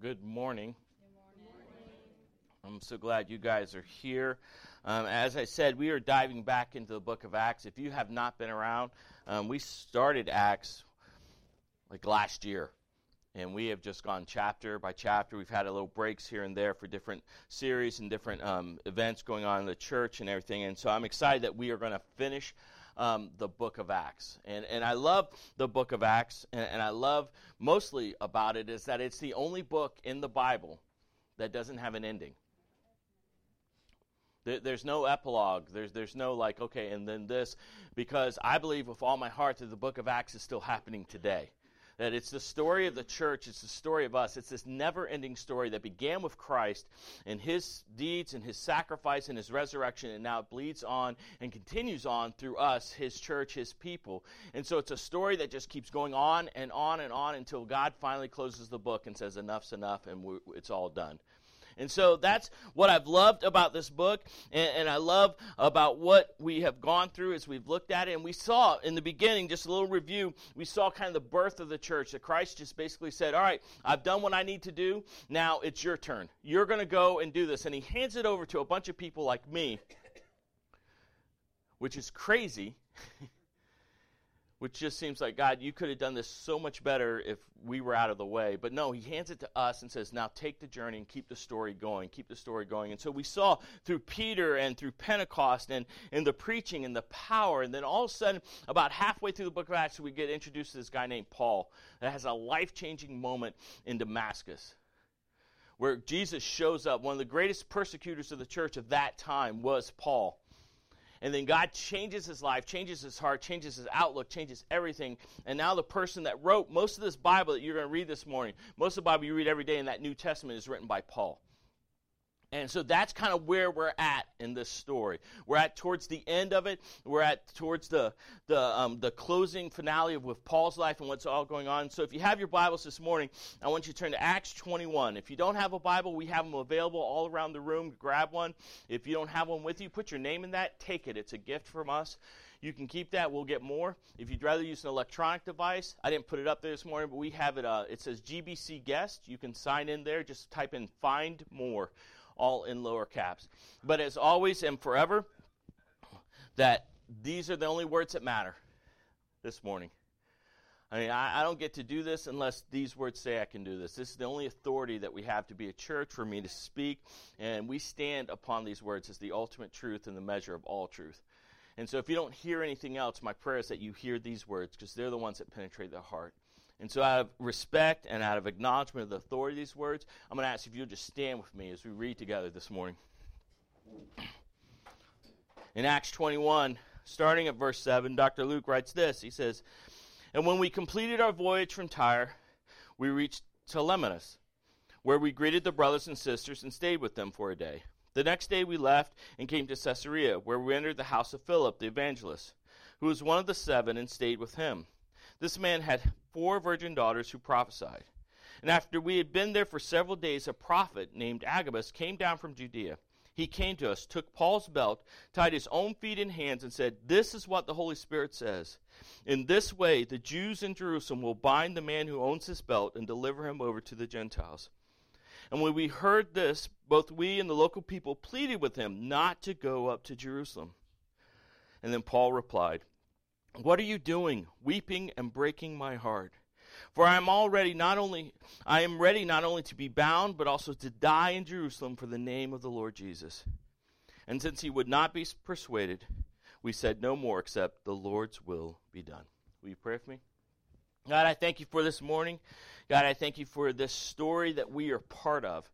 good morning. I'm so glad you guys are here. Um, as I said, we are diving back into the book of Acts. If you have not been around, um, we started Acts like last year. And we have just gone chapter by chapter. We've had a little breaks here and there for different series and different um, events going on in the church and everything. And so I'm excited that we are going to finish um, the book of Acts. And, and I love the book of Acts, and, and I love mostly about it is that it's the only book in the Bible that doesn't have an ending. there's no epilogue. There's, there's no like, okay, and then this, because I believe with all my heart that the book of Acts is still happening today that it's the story of the church, it's the story of us. It's this never ending story that began with Christ and his deeds and his sacrifice and his resurrection, and now it bleeds on and continues on through us, his church, his people. And so it's a story that just keeps going on and on and on until God finally closes the book and says, Enough's enough, and it's all done. And so that's what I've loved about this book, and, and, I love about what we have gone through as we've looked at it. And we saw in the beginning, just a little review, we saw kind of the birth of the church. That Christ just basically said, All right, I've done what I need to do. Now it's your turn. You're going to go and do this. And he hands it over to a bunch of people like me, which is crazy. which just seems like God, you could have done this so much better if we were out of the way. But no, he hands it to us and says, now take the journey and keep the story going, keep the story going. And so we saw through Peter and through Pentecost and, and the preaching and the power. And then all of a sudden, about halfway through the book of Acts, we get introduced to this guy named Paul that has a life changing moment in Damascus. Where Jesus shows up. One of the greatest persecutors of the church of that time was Paul. And then God changes his life, changes his heart, changes his outlook, changes everything. And now the person that wrote most of this Bible that you're going to read this morning, most of the Bible you read every day in that New Testament is written by Paul. And so that's kind of where we're at in this story. We're at towards the end of it. We're at towards the the um, the closing finale of with Paul's life and what's all going on. So if you have your Bibles this morning, I want you to turn to Acts 21. If you don't have a Bible, we have them available all around the room. Grab one. If you don't have one with you, put your name in that. Take it. It's a gift from us. You can keep that. We'll get more. If you'd rather use an electronic device, I didn't put it up there this morning, but we have it. Uh, it says GBC Guest. You can sign in there. Just type in Find More all in lower caps. But as always and forever, that these are the only words that matter this morning. I mean, I, I, don't get to do this unless these words say I can do this. This is the only authority that we have to be a church for me to speak, and we stand upon these words as the ultimate truth and the measure of all truth. And so, if you don't hear anything else, my prayer is that you hear these words because they're the ones that penetrate the heart. And so, out of respect and out of acknowledgement of the authority of these words, I'm going to ask if you'll just stand with me as we read together this morning. In Acts 21, starting at verse 7, Dr. Luke writes this He says, And when we completed our voyage from Tyre, we reached Ptolemais, where we greeted the brothers and sisters and stayed with them for a day. The next day we left and came to Caesarea, where we entered the house of Philip the evangelist, who was one of the seven, and stayed with him. This man had four virgin daughters who prophesied. And after we had been there for several days, a prophet named Agabus came down from Judea. He came to us, took Paul's belt, tied his own feet and hands, and said, This is what the Holy Spirit says. In this way, the Jews in Jerusalem will bind the man who owns this belt and deliver him over to the Gentiles. And when we heard this, both we and the local people pleaded with him not to go up to Jerusalem. And then Paul replied, what are you doing, weeping and breaking my heart? For I am already not only I am ready not only to be bound, but also to die in Jerusalem for the name of the Lord Jesus. And since he would not be persuaded, we said no more except the Lord's will be done. Will you pray with me? God, I thank you for this morning. God, I thank you for this story that we are part of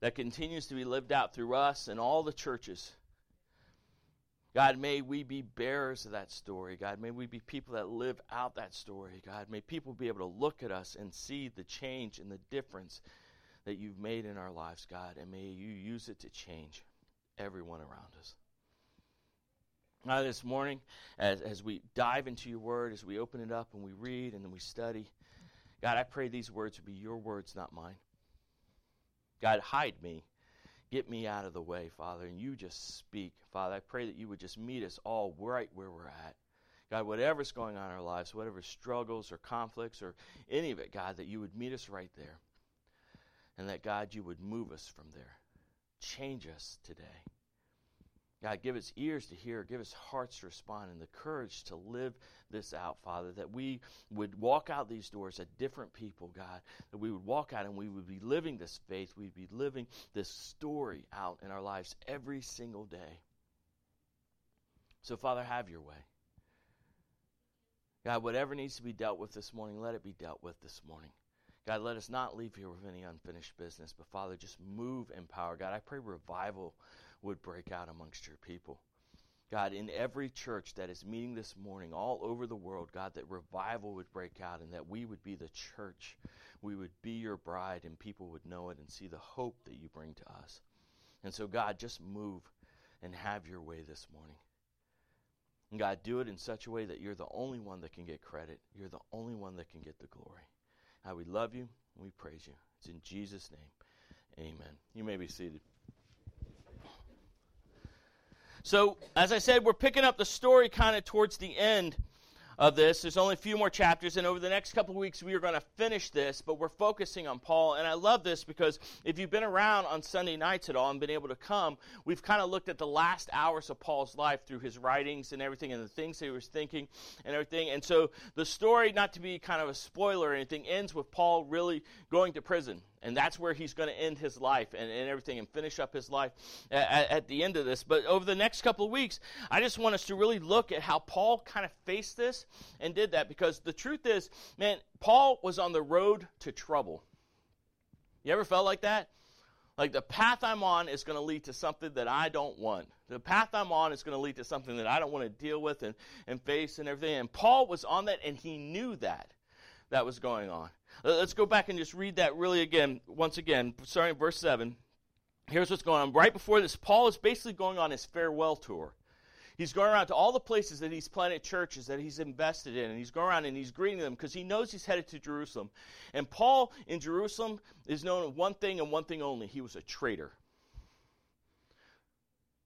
that continues to be lived out through us and all the churches. God, may we be bearers of that story. God, may we be people that live out that story. God, may people be able to look at us and see the change and the difference that you've made in our lives, God, and may you use it to change everyone around us. Now, this morning, as, as we dive into your word, as we open it up and we read and then we study, God, I pray these words would be your words, not mine. God, hide me Get me out of the way, Father, and you just speak. Father, I pray that you would just meet us all right where we're at. God, whatever's going on in our lives, whatever struggles or conflicts or any of it, God, that you would meet us right there. And that, God, you would move us from there. Change us today. God, give us ears to hear, give us hearts to respond, and the courage to live this out, Father, that we would walk out these doors a different people, God, that we would walk out and we would be living this faith, we'd be living this story out in our lives every single day. So, Father, have your way. God, whatever needs to be dealt with this morning, let it be dealt with this morning. God, let us not leave here with any unfinished business, but Father, just move in power. God, I pray revival would break out amongst your people. God, in every church that is meeting this morning all over the world, God, that revival would break out and that we would be the church. We would be your bride and people would know it and see the hope that you bring to us. And so, God, just move and have your way this morning. And God, do it in such a way that you're the only one that can get credit. You're the only one that can get the glory. God, we love you and we praise you. It's in Jesus' name. Amen. You may be seated. So, as I said, we're picking up the story kind of towards the end of this. There's only a few more chapters, and over the next couple of weeks, we are going to finish this, but we're focusing on Paul. And I love this because if you've been around on Sunday nights at all and been able to come, we've kind of looked at the last hours of Paul's life through his writings and everything, and the things he was thinking and everything. And so the story, not to be kind of a spoiler or anything, ends with Paul really going to prison and that's where he's going to end his life and, and everything and finish up his life at, at, the end of this. But over the next couple of weeks, I just want us to really look at how Paul kind of faced this and did that because the truth is, man, Paul was on the road to trouble. You ever felt like that? Like the path I'm on is going to lead to something that I don't want. The path I'm on is going to lead to something that I don't want to deal with and, and face and everything. And Paul was on that and he knew that that was going on. Uh, let's go back and just read that really again, once again, starting verse 7. Here's what's going on. Right before this, Paul is basically going on his farewell tour. He's going around to all the places that he's planted churches that he's invested in, and he's going around and he's greeting them because he knows he's headed to Jerusalem. And Paul in Jerusalem is known one thing and one thing only he was a traitor.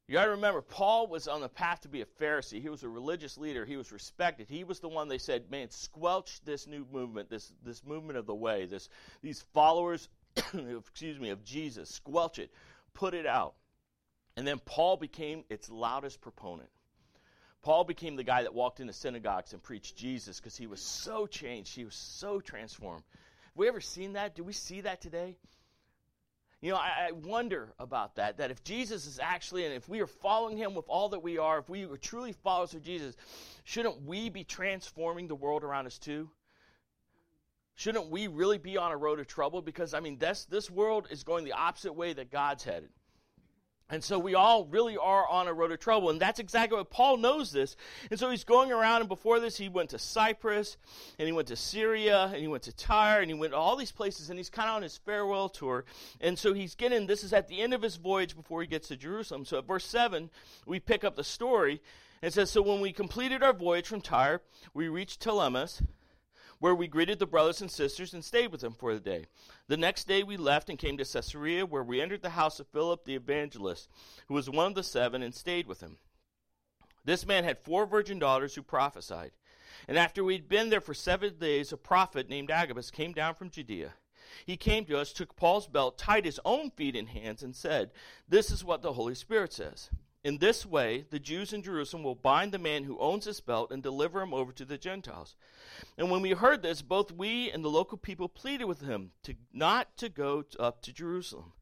You got to remember, Paul was on the path to be a Pharisee. He was a religious leader. He was respected. He was the one they said, man, squelch this new movement, this, this movement of the way, this, these followers, excuse me, of Jesus. Squelch it. Put it out. And then Paul became its loudest proponent. Paul became the guy that walked into synagogues and preached Jesus because he was so changed. He was so transformed. Have we ever seen that? Do we see that today? You know, I, I, wonder about that. That if Jesus is actually, and if we are following him with all that we are, if we are truly followers of Jesus, shouldn't we be transforming the world around us too? Shouldn't we really be on a road of trouble? Because, I mean, this, this world is going the opposite way that God's headed. And so we all really are on a road of trouble. And that's exactly what Paul knows this. And so he's going around, and before this, he went to Cyprus, and he went to Syria, and he went to Tyre, and he went to all these places, and he's kind of on his farewell tour. And so he's getting, this is at the end of his voyage before he gets to Jerusalem. So at verse 7, we pick up the story. And it says, So when we completed our voyage from Tyre, we reached Ptolemais where we greeted the brothers and sisters and stayed with them for the day. The next day we left and came to Caesarea, where we entered the house of Philip the evangelist, who was one of the seven, and stayed with him. This man had four virgin daughters who prophesied. And after we'd been there for seven days, a prophet named Agabus came down from Judea. He came to us, took Paul's belt, tied his own feet and hands, and said, This is what the Holy Spirit says. In this way, the Jews in Jerusalem will bind the man who owns this belt and deliver him over to the Gentiles. And when we heard this, both we and the local people pleaded with him to not to go up to Jerusalem.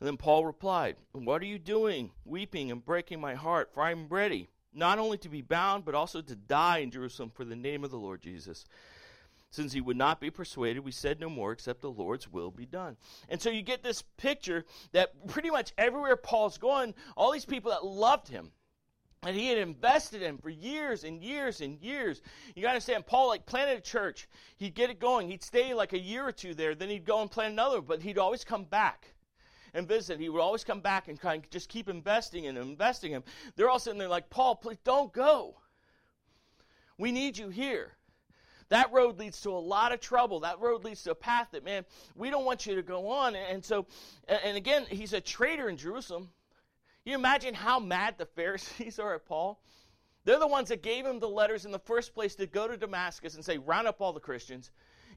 And then Paul replied, What are you doing, weeping and breaking my heart? For I am ready, not only to be bound, but also to die in Jerusalem for the name of the Lord Jesus. Since he would not be persuaded, we said no more except the Lord's will be done. And so you get this picture that pretty much everywhere Paul's going, all these people that loved him, and he had invested in for years and years and years. You got to understand, Paul like planted a church. He'd get it going. He'd stay like a year or two there. Then he'd go and plant another. But he'd always come back and visit. He would always come back and kind of just keep investing and investing him. They're all sitting there like, Paul, please don't go. We need you here. That road leads to a lot of trouble. That road leads to a path that, man, we don't want you to go on. And so, and again, he's a traitor in Jerusalem. You imagine how mad the Pharisees are at Paul? They're the ones that gave him the letters in the first place to go to Damascus and say, round up all the Christians,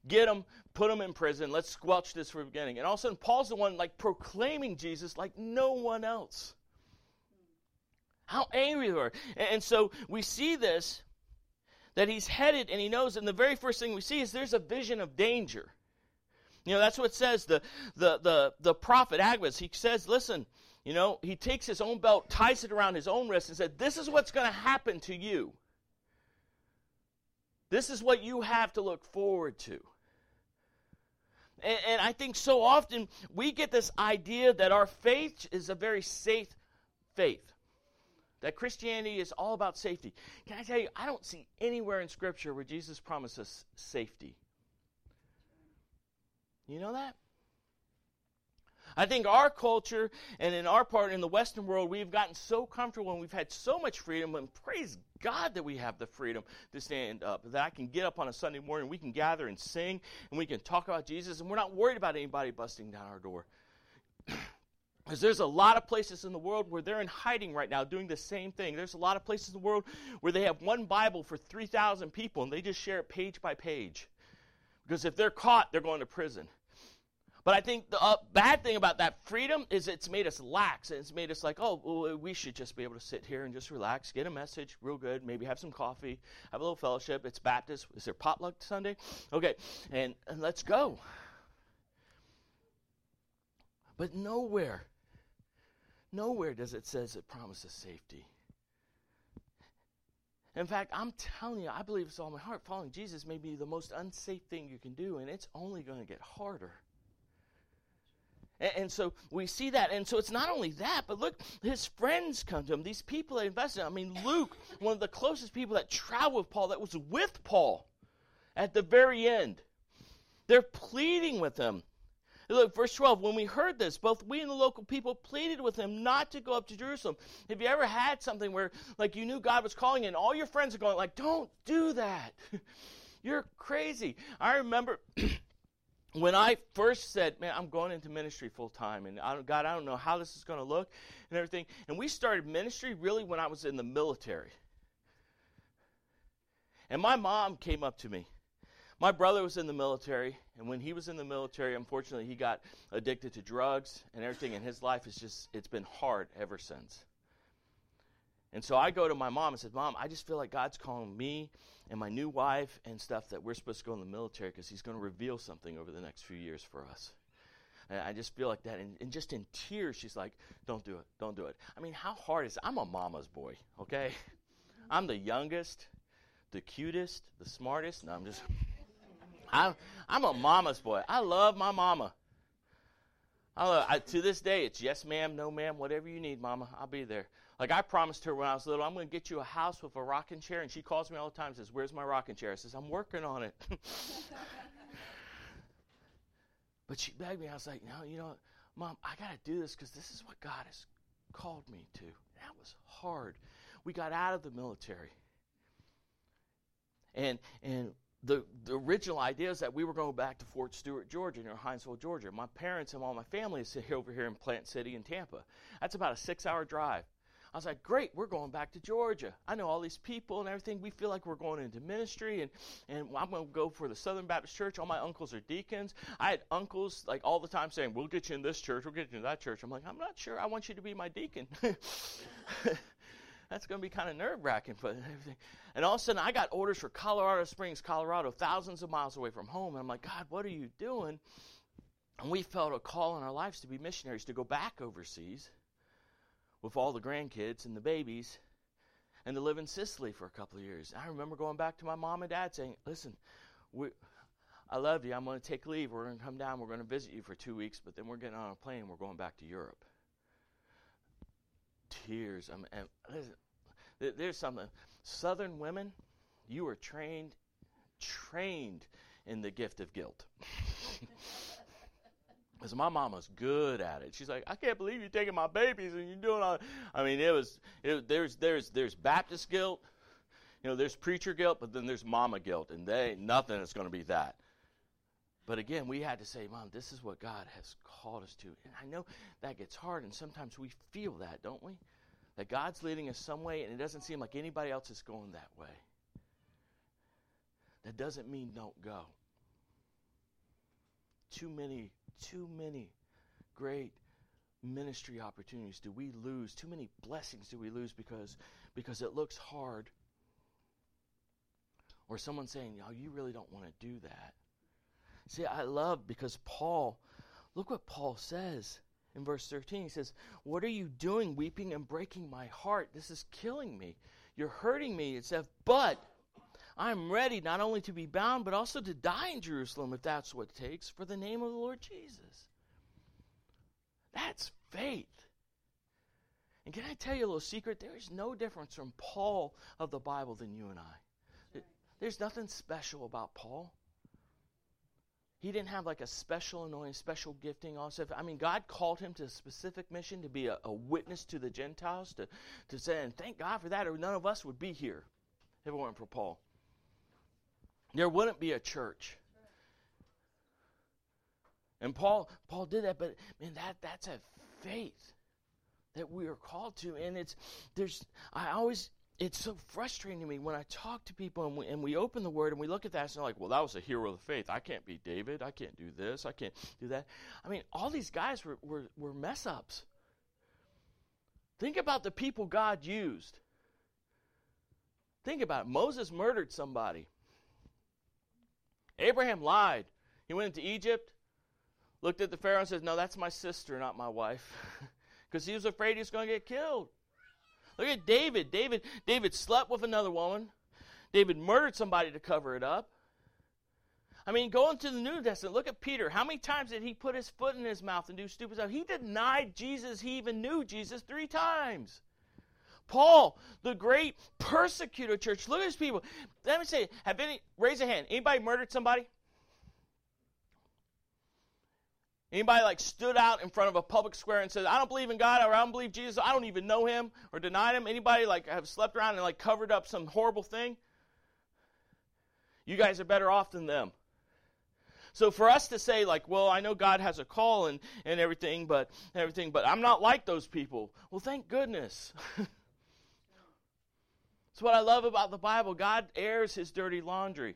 get them, put them in prison, let's squelch this from the beginning. And all of a sudden, Paul's the one like proclaiming Jesus like no one else. How angry they were. And so we see this that he's headed and he knows, and the very first thing we see is there's a vision of danger. You know, that's what says. The the the the prophet Agabus, he says, listen, you know, he takes his own belt, ties it around his own wrist, and said, This is what's going to happen to you. This is what you have to look forward to. And, and, I think so often we get this idea that our faith is a very safe faith. That Christianity is all about safety. Can I tell you, I don't see anywhere in Scripture where Jesus promises safety. You know that? I think our culture and in our part in the Western world, we've gotten so comfortable and we've had so much freedom, and praise God that we have the freedom to stand up, that I can get up on a Sunday morning, we can gather and sing, and we can talk about Jesus, and we're not worried about anybody busting down our door. Because there's a lot of places in the world where they're in hiding right now doing the same thing. There's a lot of places in the world where they have one Bible for 3,000 people and they just share it page by page. Because if they're caught, they're going to prison. But I think the uh, bad thing about that freedom is it's made us lax. And it's made us like, oh, well, we should just be able to sit here and just relax, get a message real good, maybe have some coffee, have a little fellowship. It's Baptist. Is there potluck Sunday? Okay, and, and let's go. But nowhere, nowhere does it says it promises safety. In fact, I'm telling you, I believe it's all my heart, following Jesus may be the most unsafe thing you can do, and it's only going to get harder. And, and, so we see that. And so it's not only that, but look, his friends come to him. These people that invested. I mean, Luke, one of the closest people that traveled with Paul, that was with Paul at the very end. They're pleading with him. Look, verse 12, when we heard this, both we and the local people pleaded with him not to go up to Jerusalem. Have you ever had something where, like, you knew God was calling and all your friends are going, like, don't do that. You're crazy. I remember when I first said, "Man, I'm going into ministry full time," and I God, I don't know how this is going to look and everything, and we started ministry really when I was in the military. And my mom came up to me. My brother was in the military, and when he was in the military, unfortunately, he got addicted to drugs and everything, and his life is just—it's been hard ever since. And so I go to my mom and said, Mom, I just feel like God's calling me and my new wife and stuff that we're supposed to go in the military because He's going to reveal something over the next few years for us. And I just feel like that. And, and, just in tears, she's like, Don't do it. Don't do it. I mean, how hard is? I'm a mama's boy, okay? I'm the youngest, the cutest, the smartest. No, I'm just. I'm, I'm a mama's boy. I love my mama. I love, I, to this day, it's yes, ma'am, no, ma'am, whatever you need, mama. I'll be there. Like I promised her when I was little, I'm going to get you a house with a rocking chair. And she calls me all the time and says, Where's my rocking chair? I says, I'm working on it. but she begged me. I was like, No, you know, Mom, I got to do this because this is what God has called me to. That was hard. We got out of the military. And, and the, the original idea is that we were going back to Fort Stewart, Georgia, near Hinesville, Georgia. My parents and all my family is over here in Plant City in Tampa. That's about a six hour drive. I was like, great, we're going back to Georgia. I know all these people and everything. We feel like we're going into ministry, and, and I'm going to go for the Southern Baptist Church. All my uncles are deacons. I had uncles like all the time saying, we'll get you in this church, we'll get you in that church. I'm like, I'm not sure I want you to be my deacon. That's going to be kind of nerve wracking, but everything. And all of a sudden, I got orders for Colorado Springs, Colorado, thousands of miles away from home. And I'm like, God, what are you doing? And we felt a call in our lives to be missionaries, to go back overseas with all the grandkids and the babies and to live in Sicily for a couple of years. I remember going back to my mom and dad saying, Listen, we, I love you. I'm going to take leave. We're going to come down. We're going to visit you for two weeks, but then we're getting on a plane we're going back to Europe. Tears. I mean, and listen, there's something. Uh, Southern women, you are trained, trained in the gift of guilt. Because my mama's good at it. She's like, I can't believe you're taking my babies and you're doing all. I mean, it was it, there's there's there's Baptist guilt, you know, there's preacher guilt, but then there's mama guilt, and they nothing is going to be that. But again, we had to say, Mom, this is what God has called us to, and I know that gets hard, and sometimes we feel that, don't we? that God's leading us some way and it doesn't seem like anybody else is going that way, that doesn't mean don't go. Too many, too many great ministry opportunities do we lose? Too many blessings do we lose because because it looks hard? Or someone saying, "Oh, you really don't want to do that." See, I love because Paul, look what Paul says in verse 13. He says, What are you doing, weeping and breaking my heart? This is killing me. You're hurting me. It says, But I'm ready not only to be bound, but also to die in Jerusalem if that's what it takes for the name of the Lord Jesus. That's faith. And can I tell you a little secret? There is no difference from Paul of the Bible than you and I. There's nothing special about Paul. He didn't have like a special anointing, special gifting, all stuff. I mean, God called him to a specific mission to be a, a, witness to the Gentiles, to, to say, and thank God for that, or none of us would be here if it weren't for Paul. There wouldn't be a church. And Paul, Paul did that, but man, that that's a faith that we are called to. And it's there's I always it's so frustrating to me when I talk to people and we, and we open the Word and we look at that and they're like, well, that was a hero of the faith. I can't be David. I can't do this. I can't do that. I mean, all these guys were, were, were mess ups. Think about the people God used. Think about it. Moses murdered somebody. Abraham lied. He went into Egypt, looked at the Pharaoh and said, No, that's my sister, not my wife. Because he was afraid he was going to get killed. Look at David. David David slept with another woman. David murdered somebody to cover it up. I mean, go into the New Testament. Look at Peter. How many times did he put his foot in his mouth and do stupid stuff? He denied Jesus. He even knew Jesus three times. Paul, the great persecutor church. Look at these people. Let me say, have any raise a hand. Anybody murdered somebody? Anybody like stood out in front of a public square and said, I don't believe in God or I don't believe Jesus, I don't even know him or denied him? Anybody like have slept around and like covered up some horrible thing? You guys are better off than them. So for us to say like, well, I know God has a call and, and everything, but everything, but I'm not like those people. Well, thank goodness. That's what I love about the Bible. God airs his dirty laundry.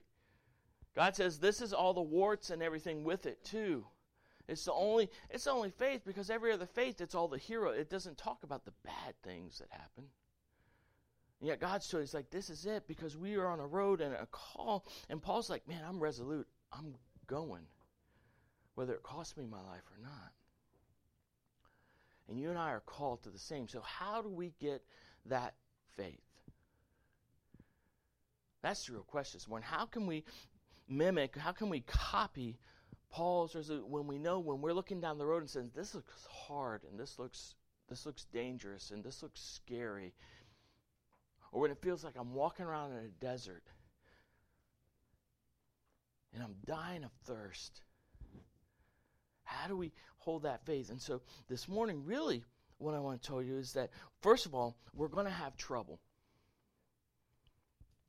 God says this is all the warts and everything with it too. It's the only it's the only faith because every other faith it's all the hero. It doesn't talk about the bad things that happen. And yet God's told like this is it because we are on a road and a call. And Paul's like, man, I'm resolute. I'm going, whether it costs me my life or not. And you and I are called to the same. So how do we get that faith? That's the real question. When how can we mimic? How can we copy Paul's when we know when we're looking down the road and saying this looks hard and this looks this looks dangerous and this looks scary or when it feels like I'm walking around in a desert and I'm dying of thirst how do we hold that faith? And so this morning really what I want to tell you is that first of all we're going to have trouble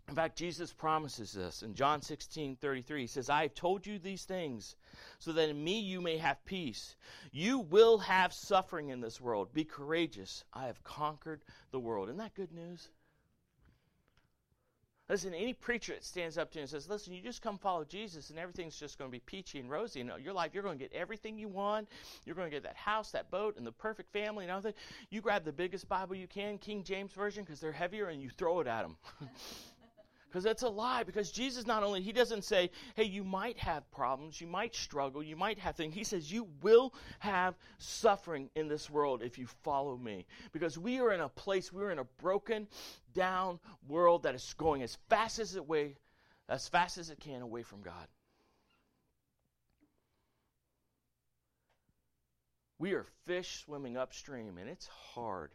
in fact, Jesus promises this in John 16 33. He says, I have told you these things so that in me you may have peace. You will have suffering in this world. Be courageous. I have conquered the world. Isn't that good news? Listen, any preacher that stands up to you and says, Listen, you just come follow Jesus and everything's just going to be peachy and rosy in your life, you're going to get everything you want. You're going to get that house, that boat, and the perfect family and everything. You grab the biggest Bible you can, King James Version, because they're heavier, and you throw it at them. Because that's a lie. Because Jesus not only, he doesn't say, hey, you might have problems, you might struggle, you might have things. He says, you will have suffering in this world if you follow me. Because we are in a place, we're in a broken down world that is going as fast as it way, as fast as it can away from God. We are fish swimming upstream, and it's hard.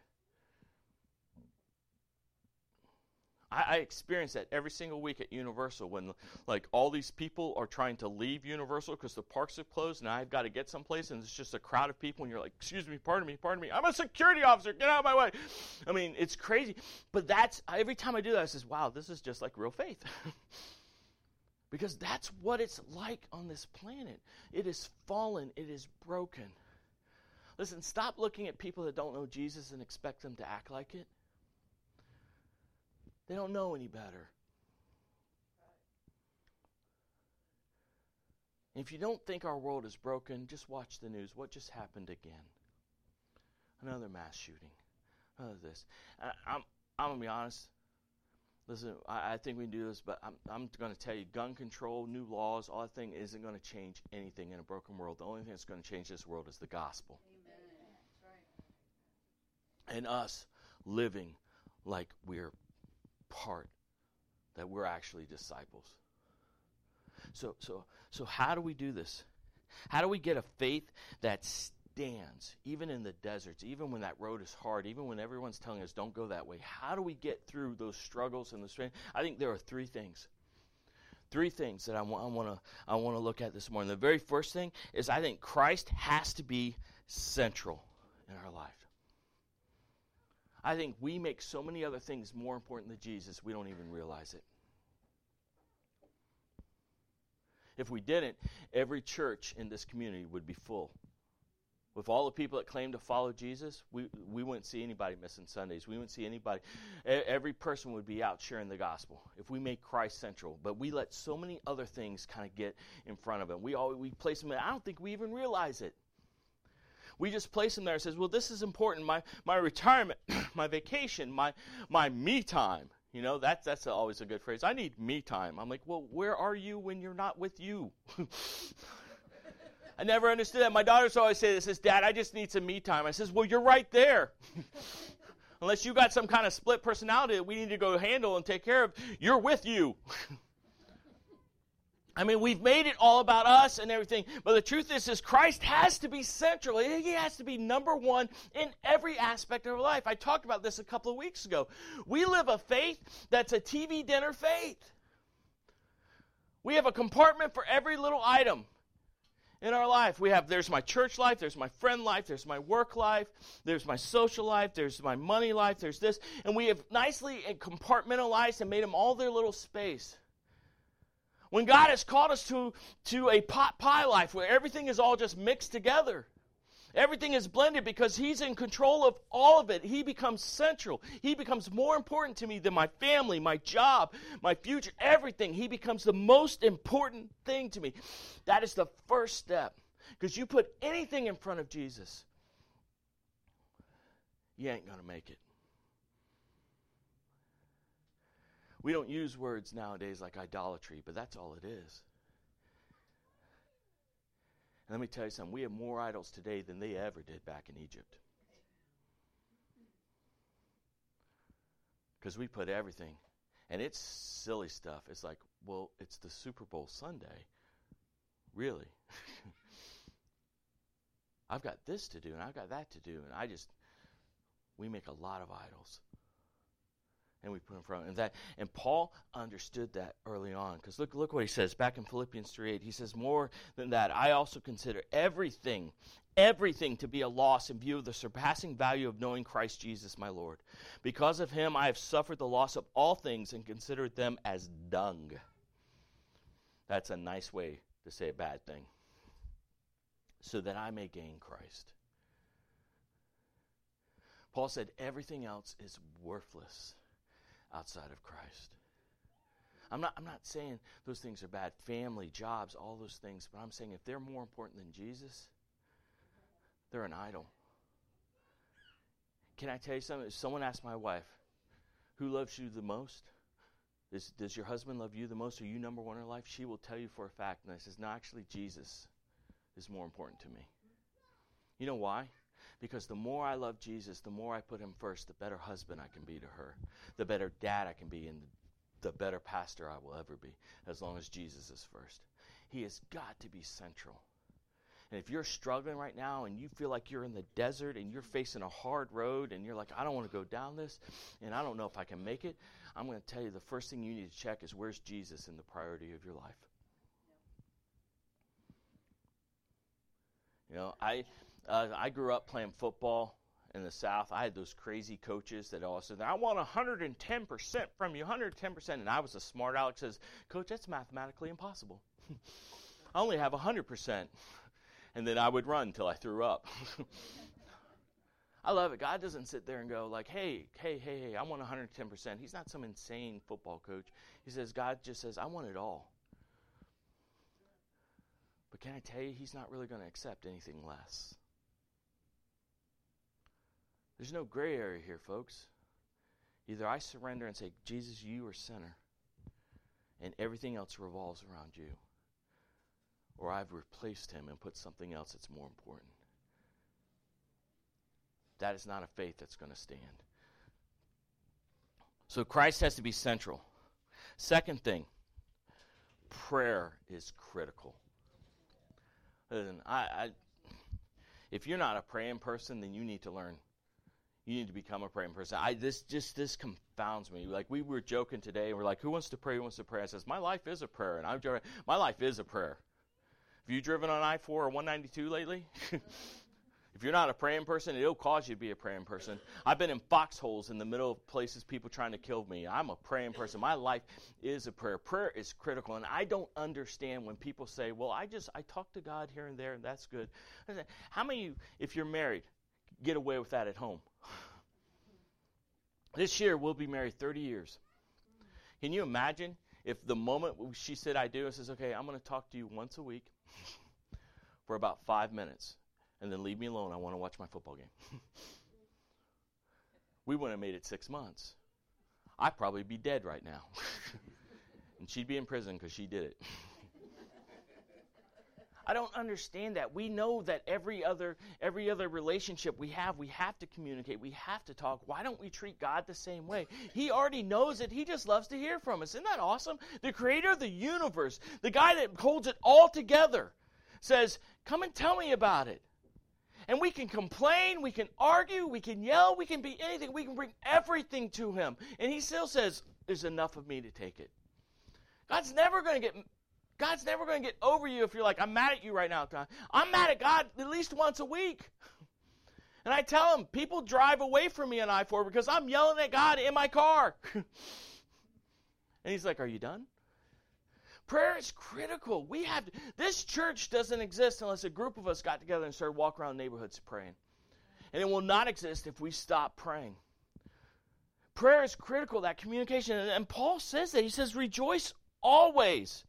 I, I experience that every single week at Universal when like all these people are trying to leave Universal because the parks have closed and I've got to get someplace and it's just a crowd of people and you're like, excuse me, pardon me, pardon me, I'm a security officer, get out of my way. I mean, it's crazy. But that's every time I do that, I says, wow, this is just like real faith. because that's what it's like on this planet. It is fallen, it is broken. Listen, stop looking at people that don't know Jesus and expect them to act like it. They don't know any better. If you don't think our world is broken, just watch the news. What just happened again? Another mass shooting. Another this. I'm, I'm going to be honest. Listen, I, I, think we can do this, but I'm, I'm going to tell you gun control, new laws, all that thing isn't going to change anything in a broken world. The only thing that's going to change this world is the gospel. Right. And us living like we're part, that we're actually disciples. So, so, so how do we do this? How do we get a faith that stands, even in the deserts, even when that road is hard, even when everyone's telling us don't go that way? How do we get through those struggles and the strain? I think there are three things. Three things that I want I want to I want to look at this morning. The very first thing is I think Christ has to be central in our life. I think we make so many other things more important than Jesus, we don't even realize it. If we didn't, every church in this community would be full. With all the people that claim to follow Jesus, we, we wouldn't see anybody missing Sundays. We wouldn't see anybody. Every person would be out sharing the gospel if we make Christ central. But we let so many other things kind of get in front of him. We always, we place them. In, I don't think we even realize it. We just place them there and says, "Well, this is important. My my retirement, my vacation, my my me time." You know, that's that's always a good phrase. I need me time. I'm like, well, where are you when you're not with you? I never understood that. My daughters always say this, says, Dad, I just need some me time. I says, Well, you're right there. Unless you got some kind of split personality that we need to go handle and take care of, you're with you. I mean, we've made it all about us and everything, but the truth is, is Christ has to be central. He has to be number one in every aspect of our life. I talked about this a couple of weeks ago. We live a faith that's a TV dinner faith. We have a compartment for every little item in our life. We have there's my church life, there's my friend life, there's my work life, there's my social life, there's my money life, there's this, and we have nicely compartmentalized and made them all their little space. When God has called us to, to a pot pie life where everything is all just mixed together. Everything is blended because He's in control of all of it. He becomes central. He becomes more important to me than my family, my job, my future, everything. He becomes the most important thing to me. That is the first step. Because you put anything in front of Jesus, you ain't going to make it. We don't use words nowadays like idolatry, but that's all it is. And let me tell you something we have more idols today than they ever did back in Egypt. Because we put everything, and it's silly stuff. It's like, well, it's the Super Bowl Sunday. Really? I've got this to do, and I've got that to do, and I just, we make a lot of idols and we put in front. And that and Paul understood that early on because look look what he says back in Philippians 3 8. He says, More than that, I also consider everything, everything to be a loss in view of the surpassing value of knowing Christ Jesus my Lord. Because of him I have suffered the loss of all things and considered them as dung. That's a nice way to say a bad thing. So that I may gain Christ. Paul said everything else is worthless outside of Christ. I'm not, I'm not saying those things are bad family, jobs, all those things, but I'm saying if they're more important than Jesus, they're an idol. Can I tell you something? If someone asked my wife, who loves you the most? Is, does your husband love you the most? Are you number one in her life? She will tell you for a fact. And I says, no, actually, Jesus is more important to me. You know why? Because the more I love Jesus, the more I put him first, the better husband I can be to her, the better dad I can be, and the better pastor I will ever be, as long as Jesus is first. He has got to be central. And if you're struggling right now and you feel like you're in the desert and you're facing a hard road and you're like, I don't want to go down this and I don't know if I can make it, I'm going to tell you the first thing you need to check is where's Jesus in the priority of your life? You know, I uh, I grew up playing football in the South. I had those crazy coaches that all said, I want 110% from you, 110%. And I was a smart Alex says, Coach, that's mathematically impossible. I only have 100%. And then I would run until I threw up. I love it. God doesn't sit there and go like, "Hey, hey, hey, hey, I want 110%." He's not some insane football coach. He says God just says, "I want it all." But can I tell you he's not really going to accept anything less. There's no gray area here, folks. Either I surrender and say, "Jesus, you are center." And everything else revolves around you. Or I've replaced him and put something else that's more important. That is not a faith that's going to stand. So Christ has to be central. Second thing, prayer is critical. Listen, I, I, if you're not a praying person, then you need to learn. You need to become a praying person. I this just this confounds me. Like we were joking today, and we're like, "Who wants to pray? Who wants to pray?" I says, "My life is a prayer," and I'm joking. My life is a prayer. Have you driven on I four or 192 lately? If you're not a praying person, it'll cause you to be a praying person. I've been in foxholes in the middle of places, people trying to kill me. I'm a praying person. My life is a prayer. Prayer is critical, and I don't understand when people say, "Well, I just I talk to God here and there, and that's good." How many, if you're married, get away with that at home? This year we'll be married 30 years. Can you imagine if the moment she said I do, and says, "Okay, I'm going to talk to you once a week for about five minutes." and then leave me alone. I want to watch my football game. we wouldn't have made it six months. I'd probably be dead right now. and she'd be in prison because she did it. I don't understand that. We know that every other every other relationship we have, we have to communicate. We have to talk. Why don't we treat God the same way? He already knows it. He just loves to hear from us. Isn't that awesome? The creator of the universe, the guy that holds it all together, says, "Come and tell me about it." And we can complain, we can argue, we can yell, we can be anything. We can bring everything to Him. And He still says, There's enough of me to take it. God's never going to get. God's never going to get over you if you're like, I'm mad at you right now, God. I'm mad at God at least once a week. And I tell him, people drive away from me on I 4 because I'm yelling at God in my car. and he's like, Are you done? Prayer is critical. We have this church doesn't exist unless a group of us got together and started walking around neighborhoods praying. And it will not exist if we stop praying. Prayer is critical, that communication. And, and Paul says that. He says, rejoice always.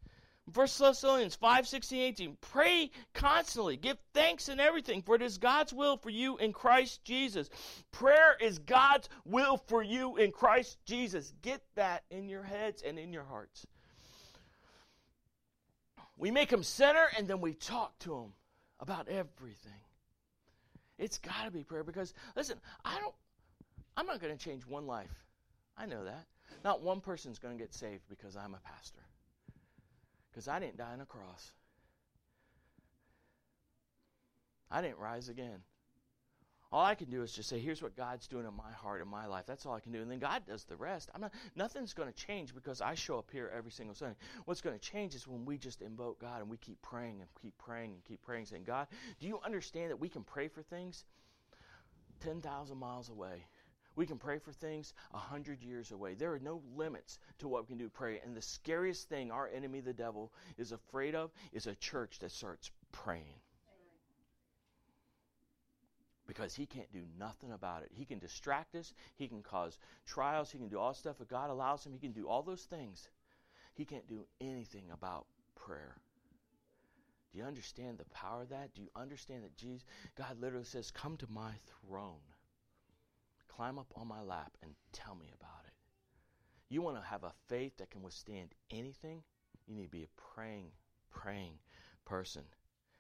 1 Thessalonians 5, 16, 18. Pray constantly. Give thanks in everything, for it is God's will for you in Christ Jesus. Prayer is God's will for you in Christ Jesus. Get that in your heads and in your hearts. We make him center and then we talk to him about everything. It's got to be prayer because listen, I don't I'm not going to change one life. I know that. Not one person's going to get saved because I'm a pastor. Because I didn't die on a cross. I didn't rise again. All I can do is just say, here's what God's doing in my heart and my life. That's all I can do. And then God does the rest. I'm not, nothing's going to change because I show up here every single Sunday. What's going to change is when we just invoke God and we keep praying and keep praying and keep praying, saying, God, do you understand that we can pray for things 10,000 miles away? We can pray for things a hundred years away. There are no limits to what we can do. Pray. And the scariest thing our enemy, the devil, is afraid of is a church that starts praying because he can't do nothing about it. He can distract us, he can cause trials, he can do all stuff. If God allows him, he can do all those things. He can't do anything about prayer. Do you understand the power of that? Do you understand that Jesus, God literally says, Come to my throne, climb up on my lap, and tell me about it? You want to have a faith that can withstand anything? You need to be a praying, praying person.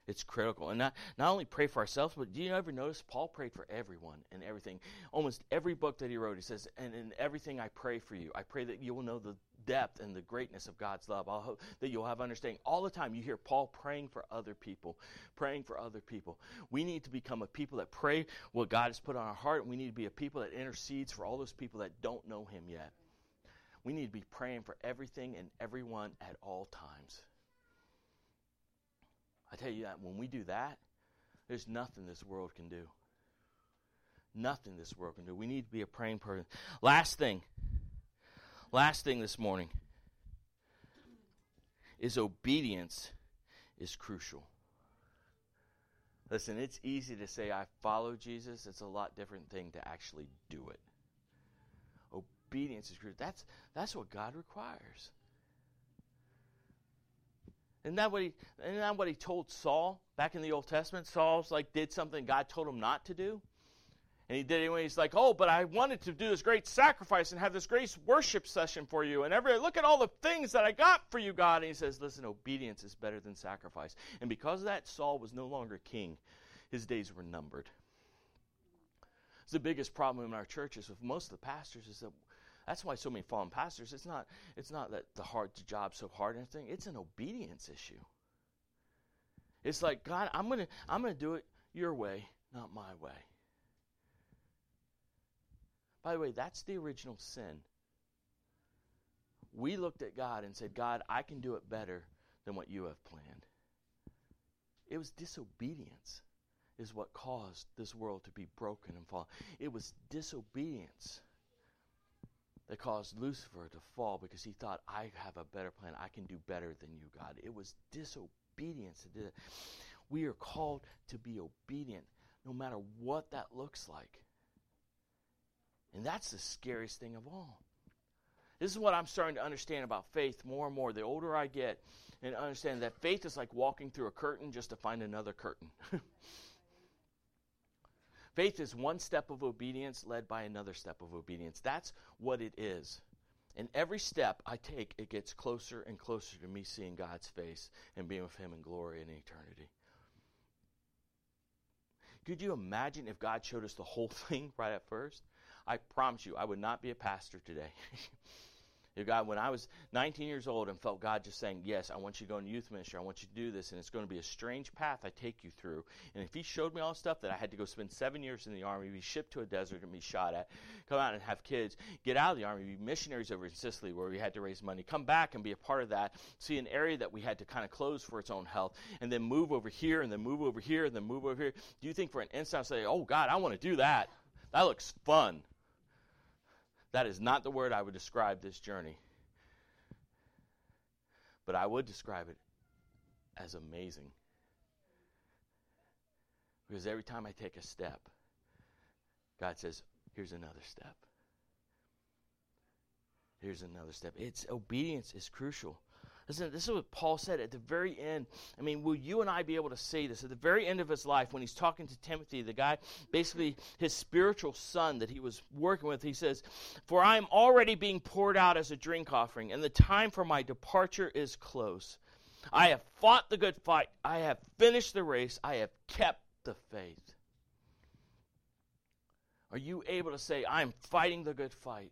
It's critical. And not, not only pray for ourselves, but do you ever notice Paul prayed for everyone and everything? Almost every book that he wrote, he says, and in everything I pray for you. I pray that you will know the depth and the greatness of God's love. I hope that you'll have understanding. All the time you hear Paul praying for other people, praying for other people. We need to become a people that pray what God has put on our heart, we need to be a people that intercedes for all those people that don't know him yet. We need to be praying for everything and everyone at all times. I tell you that when we do that, there's nothing this world can do. Nothing this world can do. We need to be a praying person. Last thing, last thing this morning is obedience is crucial. Listen, it's easy to say I follow Jesus. It's a lot different thing to actually do it. Obedience is crucial. That's that's what God requires. Isn't that what he isn't that what he told Saul back in the Old Testament? Saul's like did something God told him not to do. And he did when he's like, Oh, but I wanted to do this great sacrifice and have this great worship session for you. And every look at all the things that I got for you, God. And he says, Listen, obedience is better than sacrifice. And because of that, Saul was no longer king. His days were numbered. It's the biggest problem in our churches with most of the pastors is that that's why so many fallen pastors. It's not it's not that the hard job so hard or anything. It's an obedience issue. It's like God, I'm gonna I'm gonna do it your way, not my way. By the way, that's the original sin. We looked at God and said, God, I can do it better than what you have planned. It was disobedience is what caused this world to be broken and fall. It was disobedience that caused Lucifer to fall because he thought, I have a better plan. I can do better than you, God. It was disobedience that did it. We are called to be obedient no matter what that looks like. And that's the scariest thing of all. This is what I'm starting to understand about faith more and more. The older I get, and understand that faith is like walking through a curtain just to find another curtain. faith is one step of obedience led by another step of obedience. That's what it is. And every step I take, it gets closer and closer to me seeing God's face and being with Him in glory and eternity. Could you imagine if God showed us the whole thing right at first? I promise you, I would not be a pastor today. God, when I was 19 years old and felt God just saying, Yes, I want you to go in youth ministry. I want you to do this. And it's going to be a strange path I take you through. And if He showed me all the stuff that I had to go spend seven years in the Army, be shipped to a desert and be shot at, come out and have kids, get out of the Army, be missionaries over in Sicily where we had to raise money, come back and be a part of that, see an area that we had to kind of close for its own health, and then move over here, and then move over here, and then move over here. Do you think for an instant I'll say, Oh, God, I want to do that? That looks fun. That is not the word I would describe this journey. But I would describe it as amazing. Because every time I take a step, God says, here's another step. Here's another step. It's obedience is crucial. Listen, this is what Paul said at the very end. I mean, will you and I be able to say this? At the very end of his life, when he's talking to Timothy, the guy, basically his spiritual son that he was working with, he says, For I am already being poured out as a drink offering, and the time for my departure is close. I have fought the good fight. I have finished the race. I have kept the faith. Are you able to say, I'm fighting the good fight?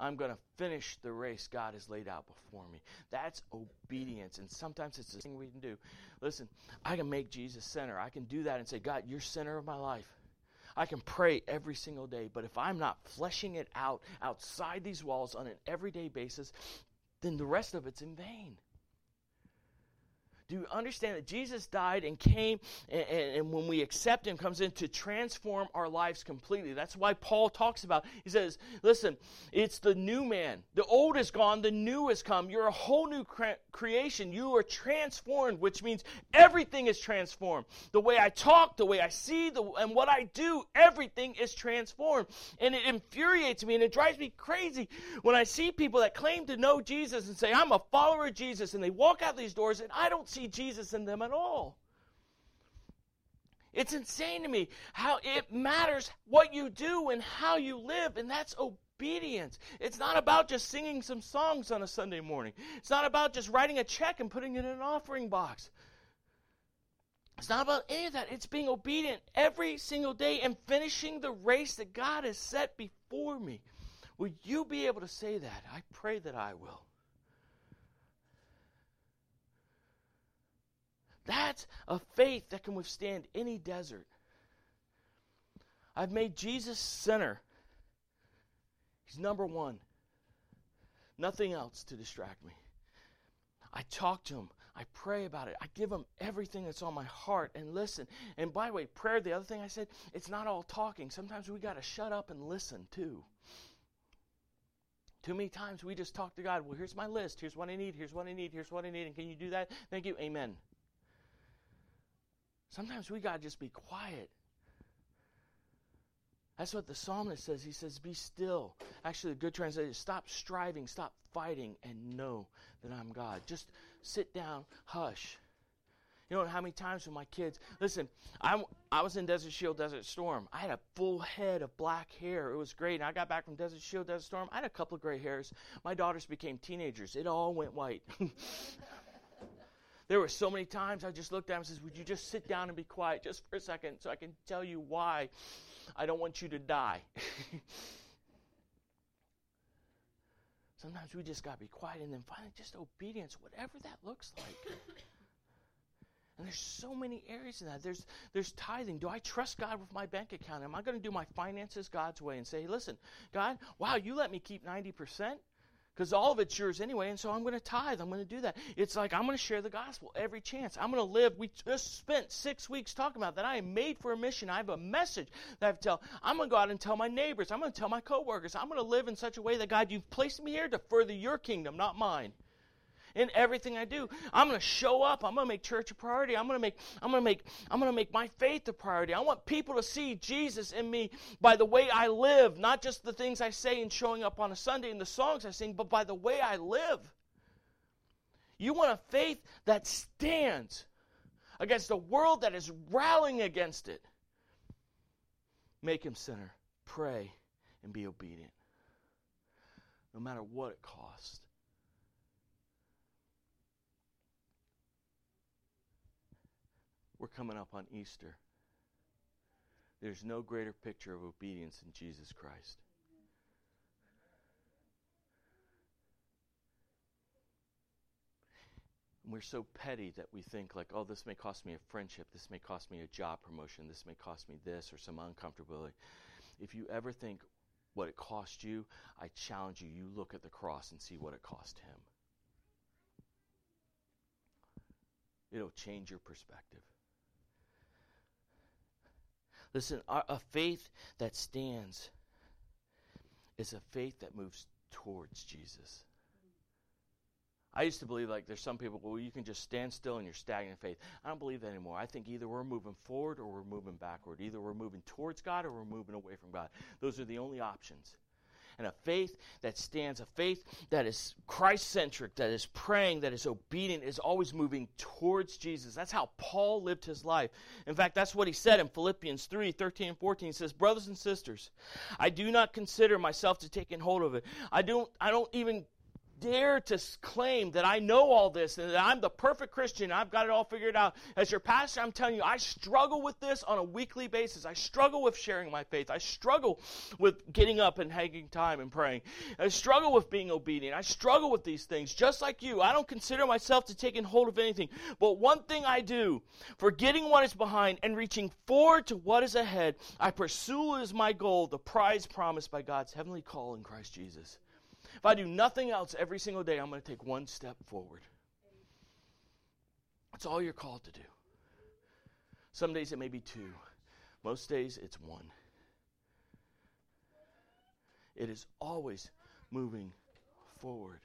I'm going to finish the race God has laid out before me. That's obedience. And sometimes it's the thing we can do. Listen, I can make Jesus center. I can do that and say, God, you're center of my life. I can pray every single day, but if I'm not fleshing it out outside these walls on an everyday basis, then the rest of it's in vain do you understand that Jesus died and came, and, and, when we accept Him, comes in to transform our lives completely? That's why Paul talks about. He says, "Listen, it's the new man. The old is gone. The new has come. You're a whole new cre- creation. You are transformed, which means everything is transformed. The way I talk, the way I see, the, and what I do, everything is transformed. And it infuriates me and it drives me crazy when I see people that claim to know Jesus and say, "I'm a follower of Jesus," and they walk out these doors and I don't see see Jesus in them at all. It's insane to me how it matters what you do and how you live, and that's obedience. It's not about just singing some songs on a Sunday morning, it's not about just writing a check and putting it in an offering box. It's not about any of that. It's being obedient every single day and finishing the race that God has set before me. Will you be able to say that? I pray that I will. That's a faith that can withstand any desert. I've made Jesus center. He's number one. Nothing else to distract me. I talk to him. I pray about it. I give him everything that's on my heart and listen. And by the way, prayer, the other thing I said, it's not all talking. Sometimes we got to shut up and listen too. Too many times we just talk to God. Well, here's my list. Here's what I need. Here's what I need. Here's what I need. And can you do that? Thank you. Amen. Sometimes we got to just be quiet. That's what the psalmist says. He says, Be still. Actually, the good translation stop striving, stop fighting, and know that I'm God. Just sit down, hush. You know how many times with my kids? Listen, I, I was in Desert Shield, Desert Storm. I had a full head of black hair. It was great. And I got back from Desert Shield, Desert Storm. I had a couple of gray hairs. My daughters became teenagers. It all went white. there were so many times I just looked at him and says, "Would you just sit down and be quiet just for a second, so I can tell you why I don't want you to die." Sometimes we just got to be quiet and then finally just obedience, whatever that looks like. And there's so many areas in that. There's there's tithing. Do I trust God with my bank account? Am I going to do my finances God's way and say, listen, God, wow, you let me keep 90%? Because all of it's yours anyway, and so I'm going to tithe. I'm going to do that. It's like I'm going to share the gospel every chance. I'm going to live. We just spent six weeks talking about that. I am made for a mission. I have a message that I have to tell. I'm going to go out and tell my neighbors. I'm going to tell my coworkers. I'm going to live in such a way that God, you've placed me here to further your kingdom, not mine in everything I do. I'm going to show up. I'm going to make church a priority. I'm going to make I'm going to make I'm going to make my faith a priority. I want people to see Jesus in me by the way I live, not just the things I say and showing up on a Sunday and the songs I sing, but by the way I live. You want a faith that stands against a world that is rallying against it. Make him sinner. Pray and be obedient. No matter what it costs. We're coming up on Easter. There's no greater picture of obedience than Jesus Christ. we're so petty that we think like, oh, this may cost me a friendship, this may cost me a job promotion, this may cost me this or some uncomfortability. If you ever think what it cost you, I challenge you, you look at the cross and see what it cost him. It'll change your perspective. Listen, a faith that stands is a faith that moves towards Jesus. I used to believe like there's some people, well, you can just stand still and you're stagnant faith. I don't believe that anymore. I think either we're moving forward or we're moving backward. Either we're moving towards God or we're moving away from God. Those are the only options and a faith that stands, a faith that is Christ centric, that is praying, that is obedient, is always moving towards Jesus. That's how Paul lived his life. In fact, that's what he said in Philippians 3 13 and 14. He says, Brothers and sisters, I do not consider myself to take in hold of it. I don't, I don't even dare to claim that I know all this and that I'm the perfect Christian, I've got it all figured out. As your pastor, I'm telling you, I struggle with this on a weekly basis. I struggle with sharing my faith. I struggle with getting up and hanging time and praying. I struggle with being obedient. I struggle with these things, just like you. I don't consider myself to take in hold of anything. But one thing I do, forgetting what is behind and reaching forward to what is ahead, I pursue as my goal the prize promised by God's heavenly call in Christ Jesus. If I do nothing else every single day, I'm going to take one step forward. That's all you're called to do. Some days it may be two, most days it's one. It is always moving forward.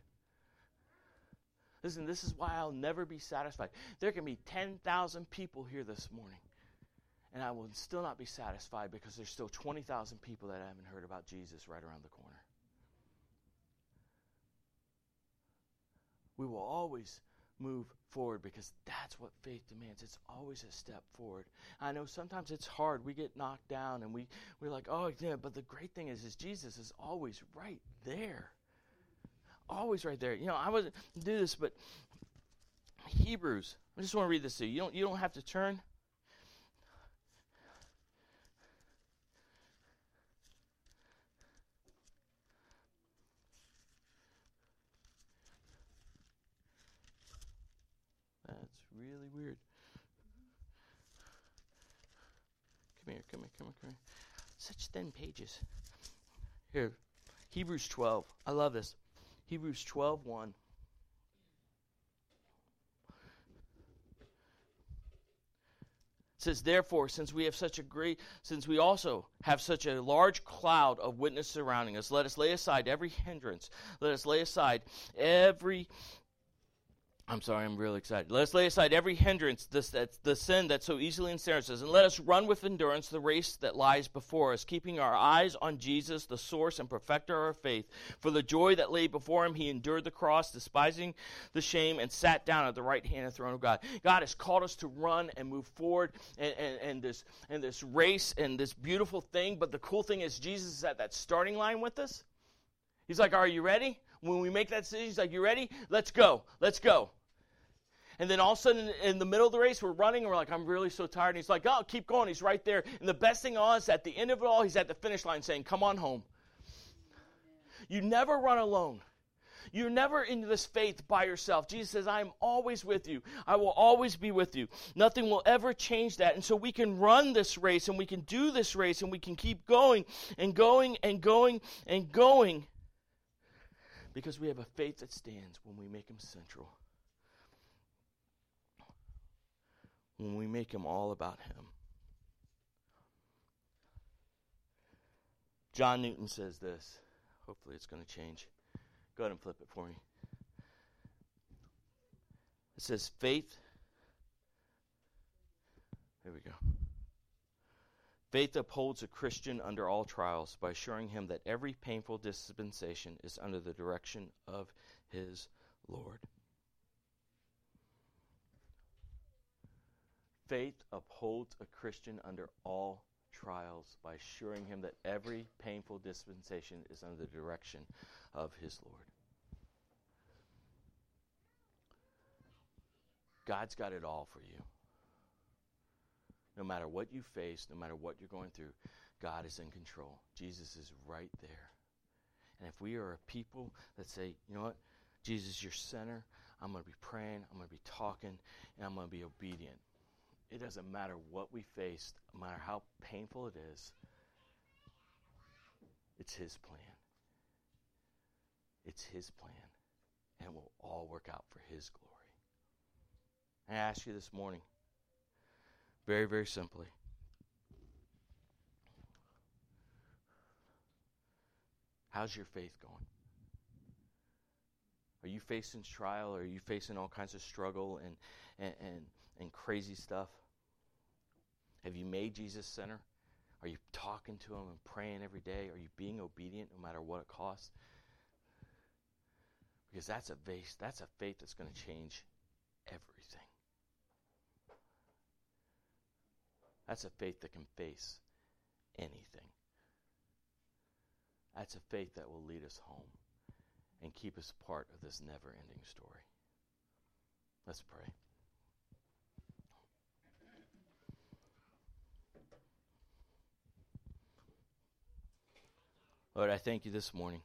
Listen, this is why I'll never be satisfied. There can be 10,000 people here this morning, and I will still not be satisfied because there's still 20,000 people that I haven't heard about Jesus right around the corner. We will always move forward because that's what faith demands. It's always a step forward. I know sometimes it's hard. We get knocked down and we, we're like, oh, yeah, but the great thing is, is Jesus is always right there. Always right there. You know, I wasn't do this, but Hebrews. I just want to read this to you. You don't, you don't have to turn. really weird. Come here, come here, come here, come here. Such thin pages. Here, Hebrews 12. I love this. Hebrews 12 1. says therefore since we have such a great since we also have such a large cloud of witnesses surrounding us let us lay aside every hindrance let us lay aside every I'm sorry, I'm really excited. Let us lay aside every hindrance, this, the sin that so easily ensnares us, and let us run with endurance the race that lies before us, keeping our eyes on Jesus, the source and perfecter of our faith. For the joy that lay before him, he endured the cross, despising the shame, and sat down at the right hand of the throne of God. God has called us to run and move forward and, and this, and this race and this beautiful thing. But the cool thing is, Jesus is at that starting line with us. He's like, Are you ready? When we make that decision, he's like, You ready? Let's go. Let's go. And then all of a sudden, in the middle of the race, we're running, and we're like, I'm really so tired. And he's like, Oh, keep going. He's right there. And the best thing is at the end of it all, he's at the finish line saying, Come on home. You never run alone. You're never in this faith by yourself. Jesus says, I am always with you. I will always be with you. Nothing will ever change that. And so we can run this race and we can do this race and we can keep going and going and going and going because we have a faith that stands when we make him central. When we make him all about him. John Newton says this. Hopefully it's going to change. Go ahead and flip it for me. It says faith. Here we go. Faith upholds a Christian under all trials by assuring him that every painful dispensation is under the direction of his Lord. Faith upholds a Christian under all trials by assuring him that every painful dispensation is under the direction of his Lord. God's got it all for you. No matter what you face, no matter what you're going through, God is in control. Jesus is right there. And if we are a people that say, you know what, Jesus, is your center, I'm going to be praying, I'm going to be talking, and I'm going to be obedient. It doesn't matter what we face, no matter how painful it is, it's His plan. It's His plan, and it will all work out for His glory. I ask you this morning, very, very simply. How's your faith going? Are you facing trial? Are you facing all kinds of struggle and, and, and, and crazy stuff? Have you made Jesus center? Are you talking to him and praying every day? Are you being obedient no matter what it costs? Because that's a faith, that's a faith that's going to change everything. That's a faith that can face anything. That's a faith that will lead us home and keep us part of this never ending story. Let's pray. Lord, I thank you this morning